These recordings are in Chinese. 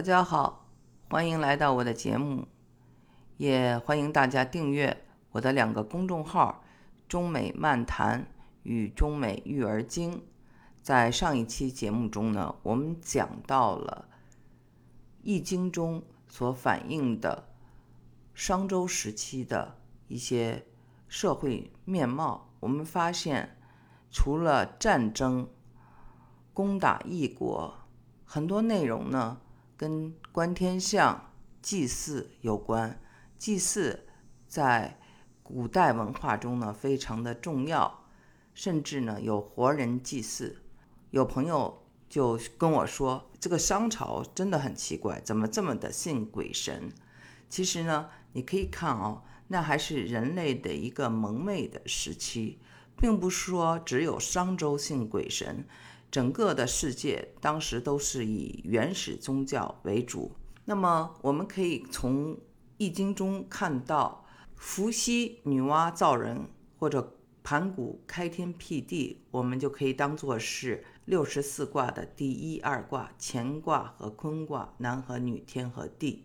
大家好，欢迎来到我的节目，也欢迎大家订阅我的两个公众号“中美漫谈”与“中美育儿经”。在上一期节目中呢，我们讲到了《易经》中所反映的商周时期的一些社会面貌。我们发现，除了战争、攻打异国，很多内容呢跟观天象、祭祀有关。祭祀在古代文化中呢非常的重要，甚至呢有活人祭祀。有朋友就跟我说，这个商朝真的很奇怪，怎么这么的信鬼神？其实呢，你可以看哦，那还是人类的一个蒙昧的时期，并不是说只有商周信鬼神，整个的世界当时都是以原始宗教为主。那么，我们可以从《易经》中看到，伏羲女娲造人，或者盘古开天辟地，我们就可以当做是。六十四卦的第一二卦乾卦和坤卦，男和女，天和地。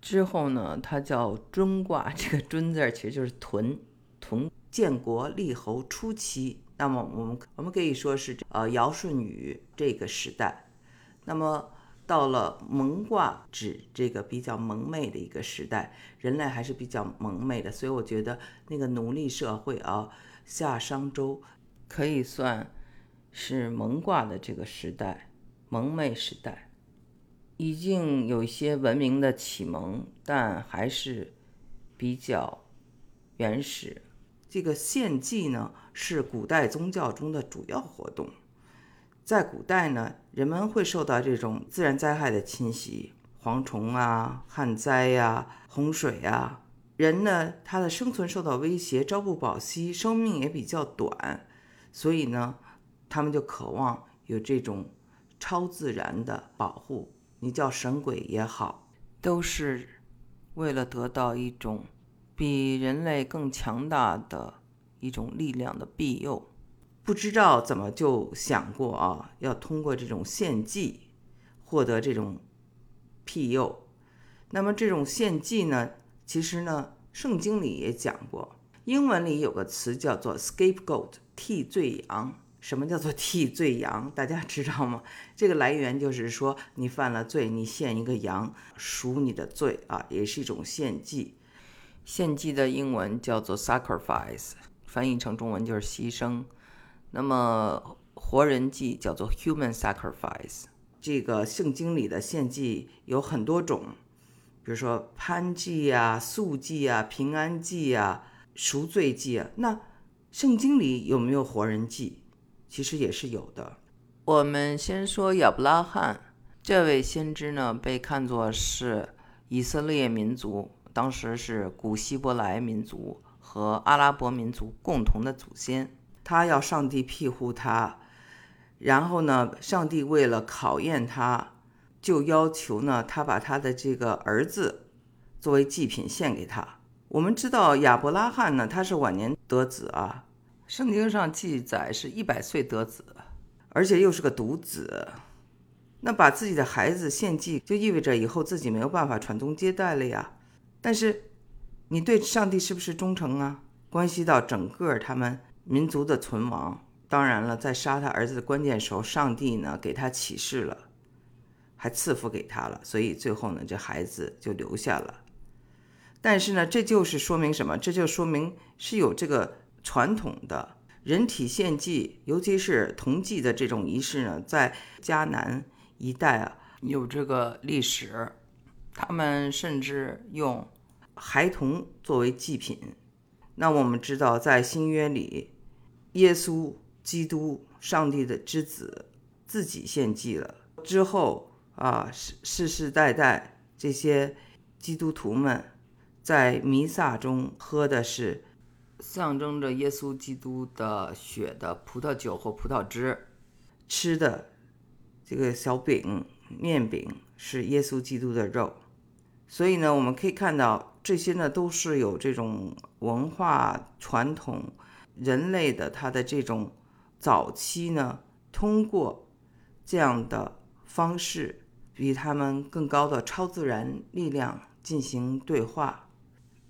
之后呢，它叫尊卦。这个尊字其实就是屯，屯建国立侯初期。那么我们我们可以说是呃尧舜禹这个时代。那么到了蒙卦，指这个比较蒙昧的一个时代，人类还是比较蒙昧的。所以我觉得那个奴隶社会啊，夏商周可以算。是蒙卦的这个时代，蒙昧时代，已经有一些文明的启蒙，但还是比较原始。这个献祭呢，是古代宗教中的主要活动。在古代呢，人们会受到这种自然灾害的侵袭，蝗虫啊、旱灾呀、洪水啊，人呢，他的生存受到威胁，朝不保夕，生命也比较短，所以呢。他们就渴望有这种超自然的保护，你叫神鬼也好，都是为了得到一种比人类更强大的一种力量的庇佑。不知道怎么就想过啊，要通过这种献祭获得这种庇佑。那么这种献祭呢，其实呢，圣经里也讲过，英文里有个词叫做 scapegoat，替罪羊。什么叫做替罪羊？大家知道吗？这个来源就是说，你犯了罪，你献一个羊赎你的罪啊，也是一种献祭。献祭的英文叫做 sacrifice，翻译成中文就是牺牲。那么活人祭叫做 human sacrifice。这个圣经里的献祭有很多种，比如说潘祭啊、素祭啊、平安祭啊、赎罪祭啊。那圣经里有没有活人祭？其实也是有的。我们先说亚伯拉罕这位先知呢，被看作是以色列民族，当时是古希伯来民族和阿拉伯民族共同的祖先。他要上帝庇护他，然后呢，上帝为了考验他，就要求呢，他把他的这个儿子作为祭品献给他。我们知道亚伯拉罕呢，他是晚年得子啊。圣经上记载是一百岁得子，而且又是个独子，那把自己的孩子献祭，就意味着以后自己没有办法传宗接代了呀。但是，你对上帝是不是忠诚啊？关系到整个他们民族的存亡。当然了，在杀他儿子的关键时候，上帝呢给他启示了，还赐福给他了，所以最后呢，这孩子就留下了。但是呢，这就是说明什么？这就说明是有这个。传统的人体献祭，尤其是铜祭的这种仪式呢，在迦南一带啊有这个历史。他们甚至用孩童作为祭品。那我们知道，在新约里，耶稣基督，上帝的之子，自己献祭了之后啊，世世世代代这些基督徒们在弥撒中喝的是。象征着耶稣基督的血的葡萄酒或葡萄汁，吃的这个小饼面饼是耶稣基督的肉，所以呢，我们可以看到这些呢都是有这种文化传统，人类的他的这种早期呢，通过这样的方式比他们更高的超自然力量进行对话。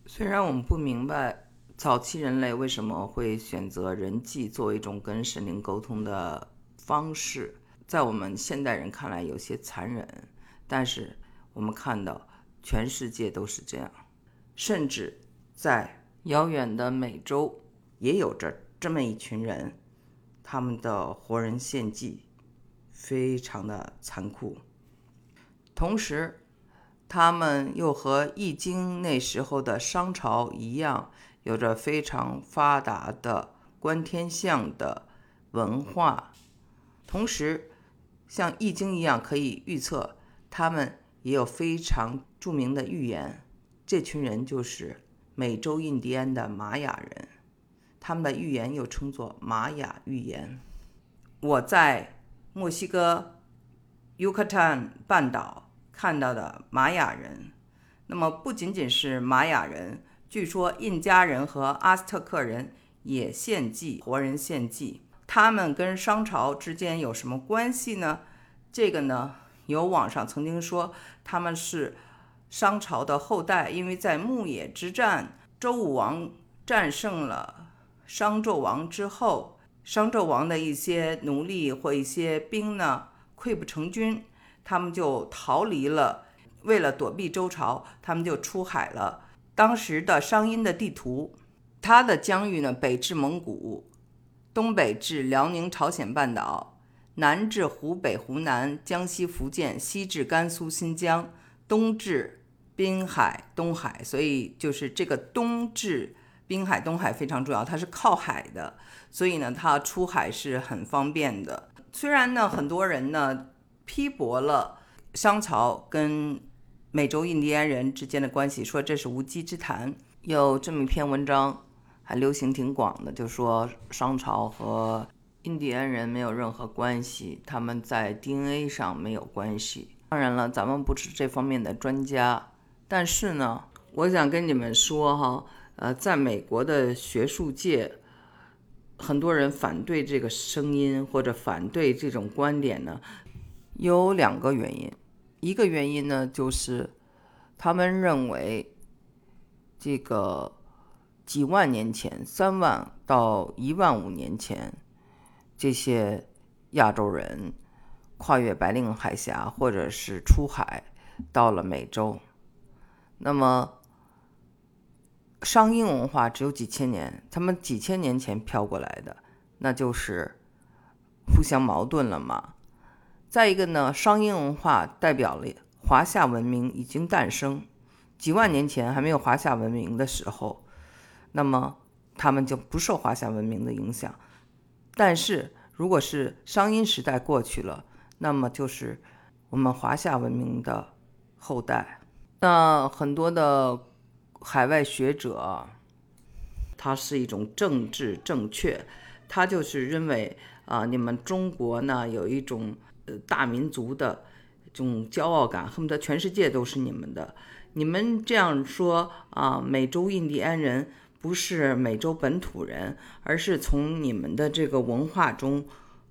虽然我们不明白早期人类为什么会选择人际作为一种跟神灵沟通的方式，在我们现代人看来有些残忍，但是我们看到全世界都是这样，甚至在遥远的美洲也有着这么一群人，他们的活人献祭非常的残酷。同时，他们又和《易经》那时候的商朝一样，有着非常发达的观天象的文化。同时，像《易经》一样可以预测，他们也有非常著名的预言。这群人就是美洲印第安的玛雅人，他们的预言又称作玛雅预言。我在墨西哥尤卡坦半岛。看到的玛雅人，那么不仅仅是玛雅人，据说印加人和阿斯特克人也献祭活人献祭。他们跟商朝之间有什么关系呢？这个呢，有网上曾经说他们是商朝的后代，因为在牧野之战，周武王战胜了商纣王之后，商纣王的一些奴隶或一些兵呢，溃不成军。他们就逃离了，为了躲避周朝，他们就出海了。当时的商殷的地图，它的疆域呢，北至蒙古，东北至辽宁朝鲜半岛，南至湖北、湖南、江西、福建，西至甘肃、新疆，东至滨海、东海。所以就是这个东至滨海、东海非常重要，它是靠海的，所以呢，它出海是很方便的。虽然呢，很多人呢。批驳了商朝跟美洲印第安人之间的关系，说这是无稽之谈。有这么一篇文章，还流行挺广的，就说商朝和印第安人没有任何关系，他们在 DNA 上没有关系。当然了，咱们不是这方面的专家，但是呢，我想跟你们说哈，呃，在美国的学术界，很多人反对这个声音或者反对这种观点呢。有两个原因，一个原因呢，就是他们认为这个几万年前，三万到一万五年前，这些亚洲人跨越白令海峡，或者是出海到了美洲，那么商英文化只有几千年，他们几千年前飘过来的，那就是互相矛盾了嘛。再一个呢，商殷文化代表了华夏文明已经诞生，几万年前还没有华夏文明的时候，那么他们就不受华夏文明的影响。但是如果是商殷时代过去了，那么就是我们华夏文明的后代。那很多的海外学者，他是一种政治正确，他就是认为啊，你们中国呢有一种。呃，大民族的这种骄傲感，恨不得全世界都是你们的。你们这样说啊，美洲印第安人不是美洲本土人，而是从你们的这个文化中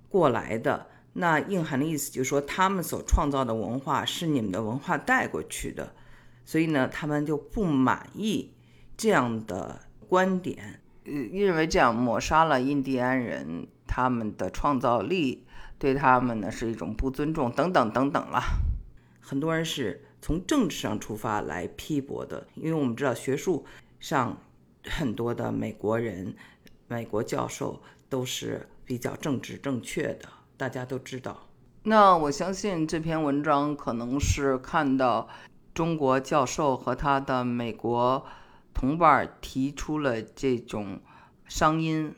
过来的。那硬含的意思就是说，他们所创造的文化是你们的文化带过去的。所以呢，他们就不满意这样的观点，呃，认为这样抹杀了印第安人他们的创造力。对他们呢是一种不尊重，等等等等了。很多人是从政治上出发来批驳的，因为我们知道学术上很多的美国人、美国教授都是比较政治正确的，大家都知道。那我相信这篇文章可能是看到中国教授和他的美国同伴提出了这种声音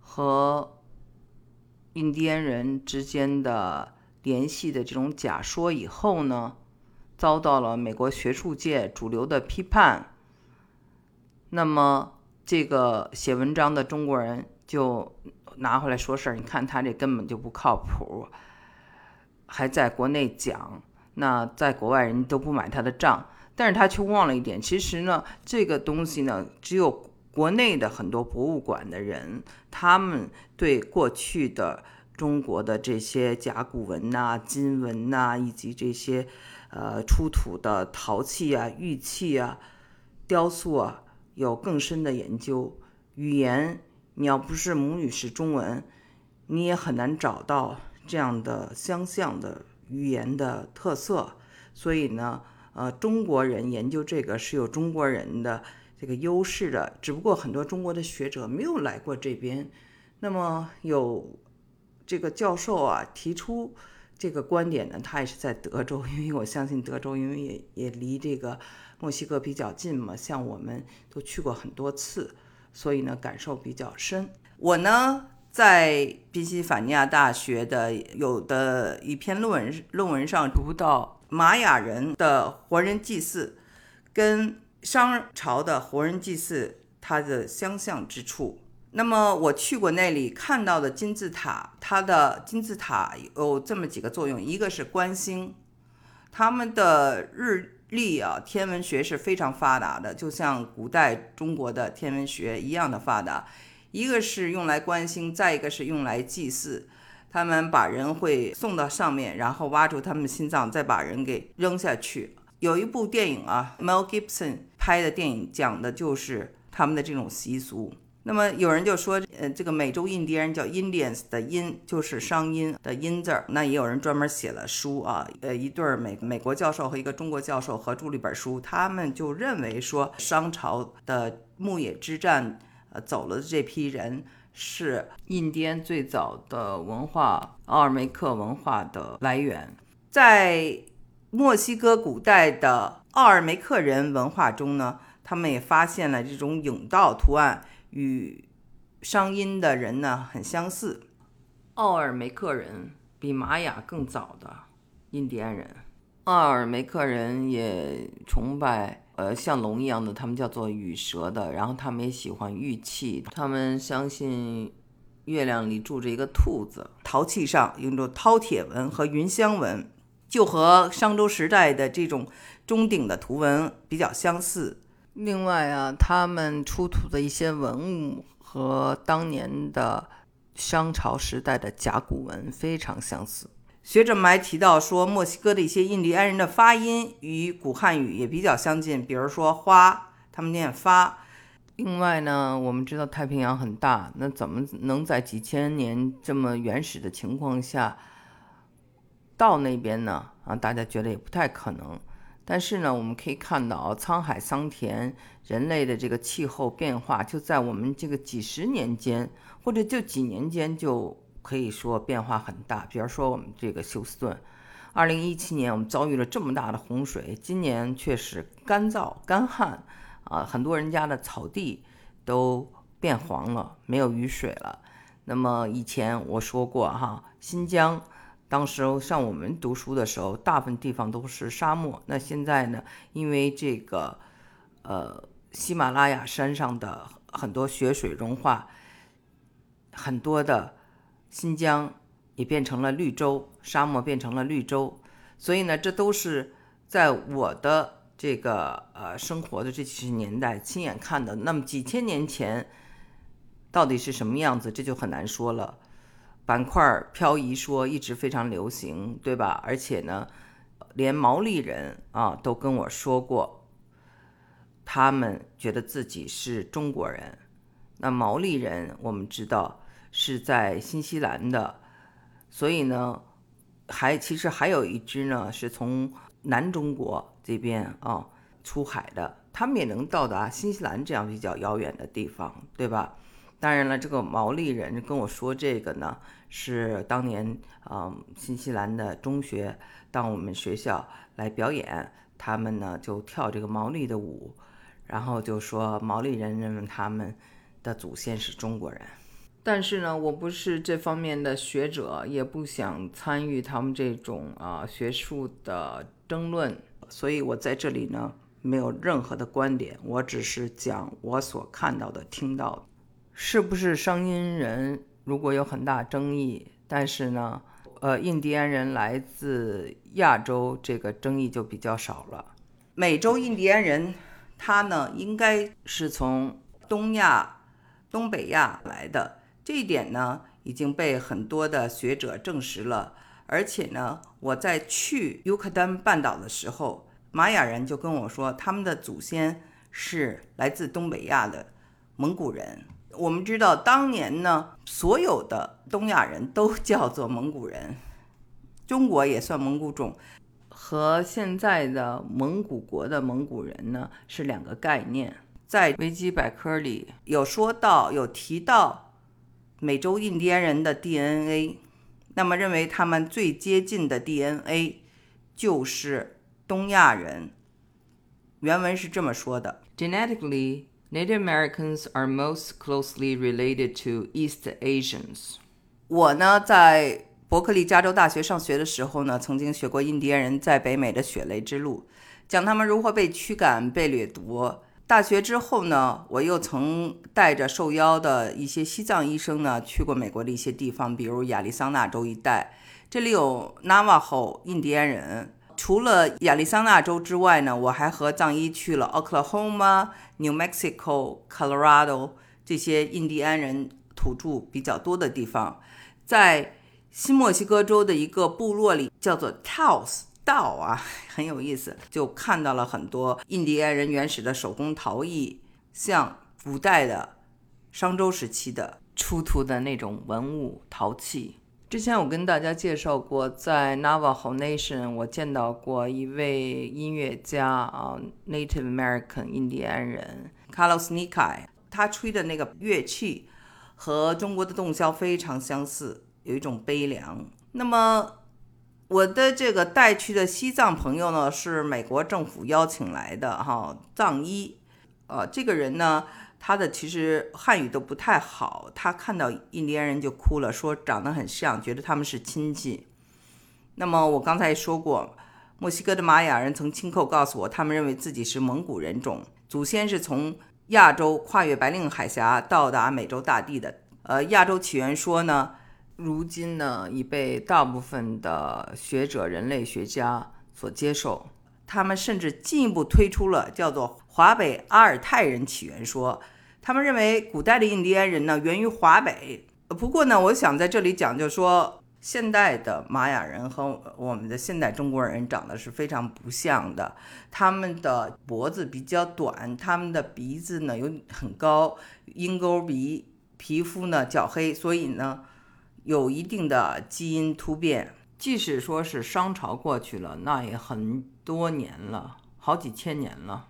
和。印第安人之间的联系的这种假说以后呢，遭到了美国学术界主流的批判。那么，这个写文章的中国人就拿回来说事儿，你看他这根本就不靠谱，还在国内讲，那在国外人都不买他的账。但是他却忘了一点，其实呢，这个东西呢，只有。国内的很多博物馆的人，他们对过去的中国的这些甲骨文呐、金文呐，以及这些呃出土的陶器啊、玉器啊、雕塑啊，有更深的研究。语言，你要不是母语是中文，你也很难找到这样的相像的语言的特色。所以呢，呃，中国人研究这个是有中国人的这个优势的。只不过很多中国的学者没有来过这边，那么有。这个教授啊提出这个观点呢，他也是在德州，因为我相信德州，因为也也离这个墨西哥比较近嘛，像我们都去过很多次，所以呢感受比较深。我呢在宾夕法尼亚大学的有的一篇论文论文上读到玛雅人的活人祭祀跟商朝的活人祭祀它的相像之处。那么我去过那里看到的金字塔，它的金字塔有这么几个作用：一个是观星，他们的日历啊，天文学是非常发达的，就像古代中国的天文学一样的发达；一个是用来观星，再一个是用来祭祀。他们把人会送到上面，然后挖出他们的心脏，再把人给扔下去。有一部电影啊，Mel Gibson 拍的电影，讲的就是他们的这种习俗。那么有人就说，呃，这个美洲印第安人叫 Indians 的音就是商音的音字儿。那也有人专门写了书啊，呃，一对美美国教授和一个中国教授合著了一本书，他们就认为说，商朝的牧野之战，呃，走了的这批人是印第安最早的文化奥尔梅克文化的来源，在墨西哥古代的奥尔梅克人文化中呢，他们也发现了这种甬道图案。与商音的人呢很相似，奥尔梅克人比玛雅更早的印第安人。奥尔梅克人也崇拜呃像龙一样的，他们叫做羽蛇的。然后他们也喜欢玉器，他们相信月亮里住着一个兔子。陶器上用着饕餮纹和云香纹，就和商周时代的这种钟鼎的图文比较相似。另外啊，他们出土的一些文物和当年的商朝时代的甲骨文非常相似。学者们还提到说，墨西哥的一些印第安人的发音与古汉语也比较相近，比如说“花”，他们念“发”。另外呢，我们知道太平洋很大，那怎么能在几千年这么原始的情况下到那边呢？啊，大家觉得也不太可能。但是呢，我们可以看到沧海桑田，人类的这个气候变化就在我们这个几十年间，或者就几年间就可以说变化很大。比如说我们这个休斯顿，二零一七年我们遭遇了这么大的洪水，今年却是干燥干旱，啊，很多人家的草地都变黄了，没有雨水了。那么以前我说过哈，新疆。当时像我们读书的时候，大部分地方都是沙漠。那现在呢？因为这个，呃，喜马拉雅山上的很多雪水融化，很多的新疆也变成了绿洲，沙漠变成了绿洲。所以呢，这都是在我的这个呃生活的这几十年代亲眼看的。那么几千年前到底是什么样子，这就很难说了。板块漂移说一直非常流行，对吧？而且呢，连毛利人啊都跟我说过，他们觉得自己是中国人。那毛利人我们知道是在新西兰的，所以呢，还其实还有一支呢是从南中国这边啊出海的，他们也能到达新西兰这样比较遥远的地方，对吧？当然了，这个毛利人跟我说这个呢。是当年啊，新西兰的中学到我们学校来表演，他们呢就跳这个毛利的舞，然后就说毛利人认为他们的祖先是中国人。但是呢，我不是这方面的学者，也不想参与他们这种啊学术的争论，所以我在这里呢没有任何的观点，我只是讲我所看到的、听到的，是不是声音人？如果有很大争议，但是呢，呃，印第安人来自亚洲，这个争议就比较少了。美洲印第安人，他呢应该是从东亚、东北亚来的，这一点呢已经被很多的学者证实了。而且呢，我在去尤克丹半岛的时候，玛雅人就跟我说，他们的祖先是来自东北亚的蒙古人。我们知道，当年呢，所有的东亚人都 叫做蒙古人，中国也算蒙古种，和现在的蒙古国的蒙古人呢是两个概念。在维基百科里有说到，有提到美洲印第安人的 DNA。那么认为他们最接近的 DNA 就是东亚人。原文是这么说的：Genetically, Native Americans are most closely related to East Asians。我呢，在伯克利加州大学上学的时候呢，曾经学过印第安人在北美的血泪之路，讲他们如何被驱赶、被掠夺。大学之后呢，我又曾带着受邀的一些西藏医生呢，去过美国的一些地方，比如亚利桑那州一带，这里有 Navajo 印第安人。除了亚利桑那州之外呢，我还和藏医去了 Oklahoma、New Mexico、Colorado 这些印第安人土著比较多的地方，在新墨西哥州的一个部落里，叫做 Taos。道啊，很有意思，就看到了很多印第安人原始的手工陶艺，像古代的商周时期的出土的那种文物陶器。之前我跟大家介绍过，在 Navajo Nation，我见到过一位音乐家啊，Native American 印第安人 Carlos Nikai，他吹的那个乐器和中国的洞箫非常相似，有一种悲凉。那么。我的这个带去的西藏朋友呢，是美国政府邀请来的哈藏医，呃，这个人呢，他的其实汉语都不太好，他看到印第安人就哭了，说长得很像，觉得他们是亲戚。那么我刚才说过，墨西哥的玛雅人曾亲口告诉我，他们认为自己是蒙古人种，祖先是从亚洲跨越白令海峡到达美洲大地的。呃，亚洲起源说呢。如今呢，已被大部分的学者、人类学家所接受。他们甚至进一步推出了叫做华北阿尔泰人起源说。他们认为古代的印第安人呢，源于华北。不过呢，我想在这里讲，就是说，现代的玛雅人和我们的现代中国人长得是非常不像的。他们的脖子比较短，他们的鼻子呢有很高，鹰钩鼻，皮肤呢较黑，所以呢。有一定的基因突变，即使说是商朝过去了，那也很多年了，好几千年了。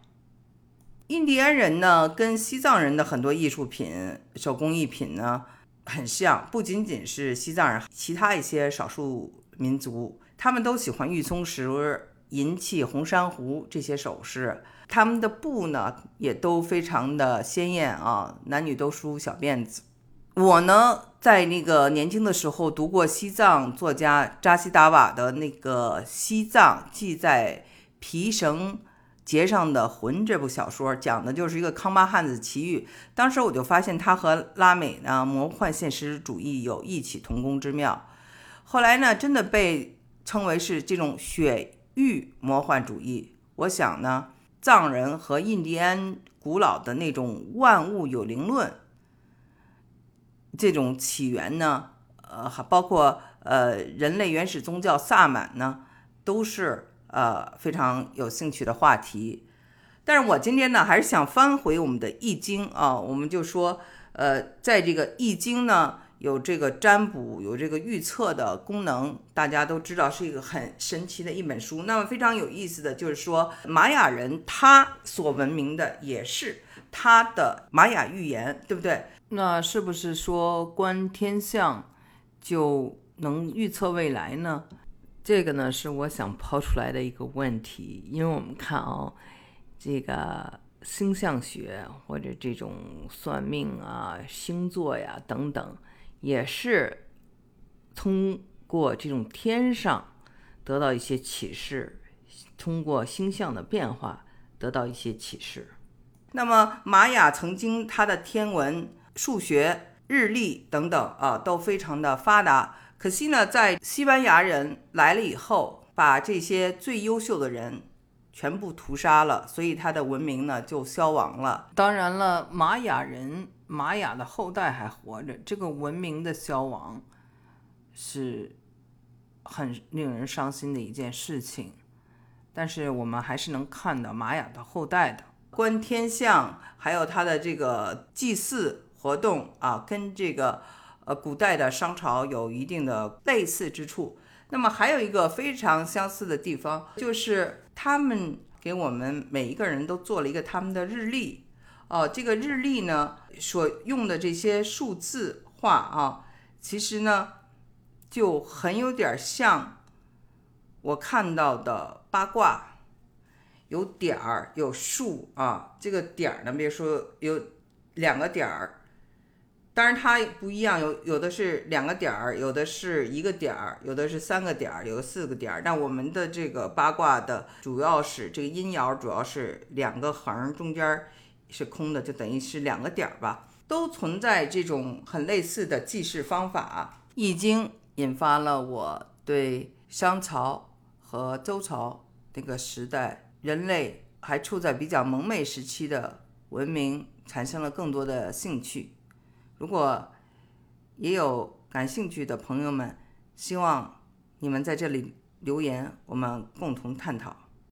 印第安人呢，跟西藏人的很多艺术品、手工艺品呢很像，不仅仅是西藏人，其他一些少数民族，他们都喜欢玉松石、银器、红珊瑚这些首饰。他们的布呢，也都非常的鲜艳啊，男女都梳小辫子。我呢，在那个年轻的时候读过西藏作家扎西达瓦的那个《西藏系在皮绳结上的魂》这部小说，讲的就是一个康巴汉子奇遇。当时我就发现他和拉美呢魔幻现实主义有异曲同工之妙。后来呢，真的被称为是这种雪域魔幻主义。我想呢，藏人和印第安古老的那种万物有灵论。这种起源呢，呃，还包括呃人类原始宗教萨满呢，都是呃非常有兴趣的话题。但是我今天呢，还是想翻回我们的易经啊，我们就说，呃，在这个易经呢，有这个占卜、有这个预测的功能，大家都知道是一个很神奇的一本书。那么非常有意思的就是说，玛雅人他所闻名的也是他的玛雅预言，对不对？那是不是说观天象就能预测未来呢？这个呢是我想抛出来的一个问题，因为我们看啊，这个星象学或者这种算命啊、星座呀等等，也是通过这种天上得到一些启示，通过星象的变化得到一些启示。那么玛雅曾经它的天文。数学、日历等等啊，都非常的发达。可惜呢，在西班牙人来了以后，把这些最优秀的人全部屠杀了，所以他的文明呢就消亡了。当然了，玛雅人玛雅的后代还活着，这个文明的消亡是很令人伤心的一件事情。但是我们还是能看到玛雅的后代的观天象，还有它的这个祭祀活动啊，跟这个呃古代的商朝有一定的类似之处。那么还有一个非常相似的地方，就是他们给我们每一个人都做了一个他们的日历。哦，这个日历呢，所用的这些数字化啊，其实呢，就很有点像我看到的八卦，有点儿，有数啊。这个点儿呢，比如说有两个点儿。当然它不一样，有有的是两个点儿，有的是一个点儿，有的是三个点儿，有四个点儿。那我们的这个八卦的主要是这个阴爻，主要是两个横，中间是空的，就等于是两个点儿吧。都存在这种很类似的记事方法。易经引发了我对商朝和周朝那个时代，人类还处在比较蒙昧时期的文明，产生了更多的兴趣。如果也有感兴趣的朋友们，希望你们在这里留言，我们共同探讨。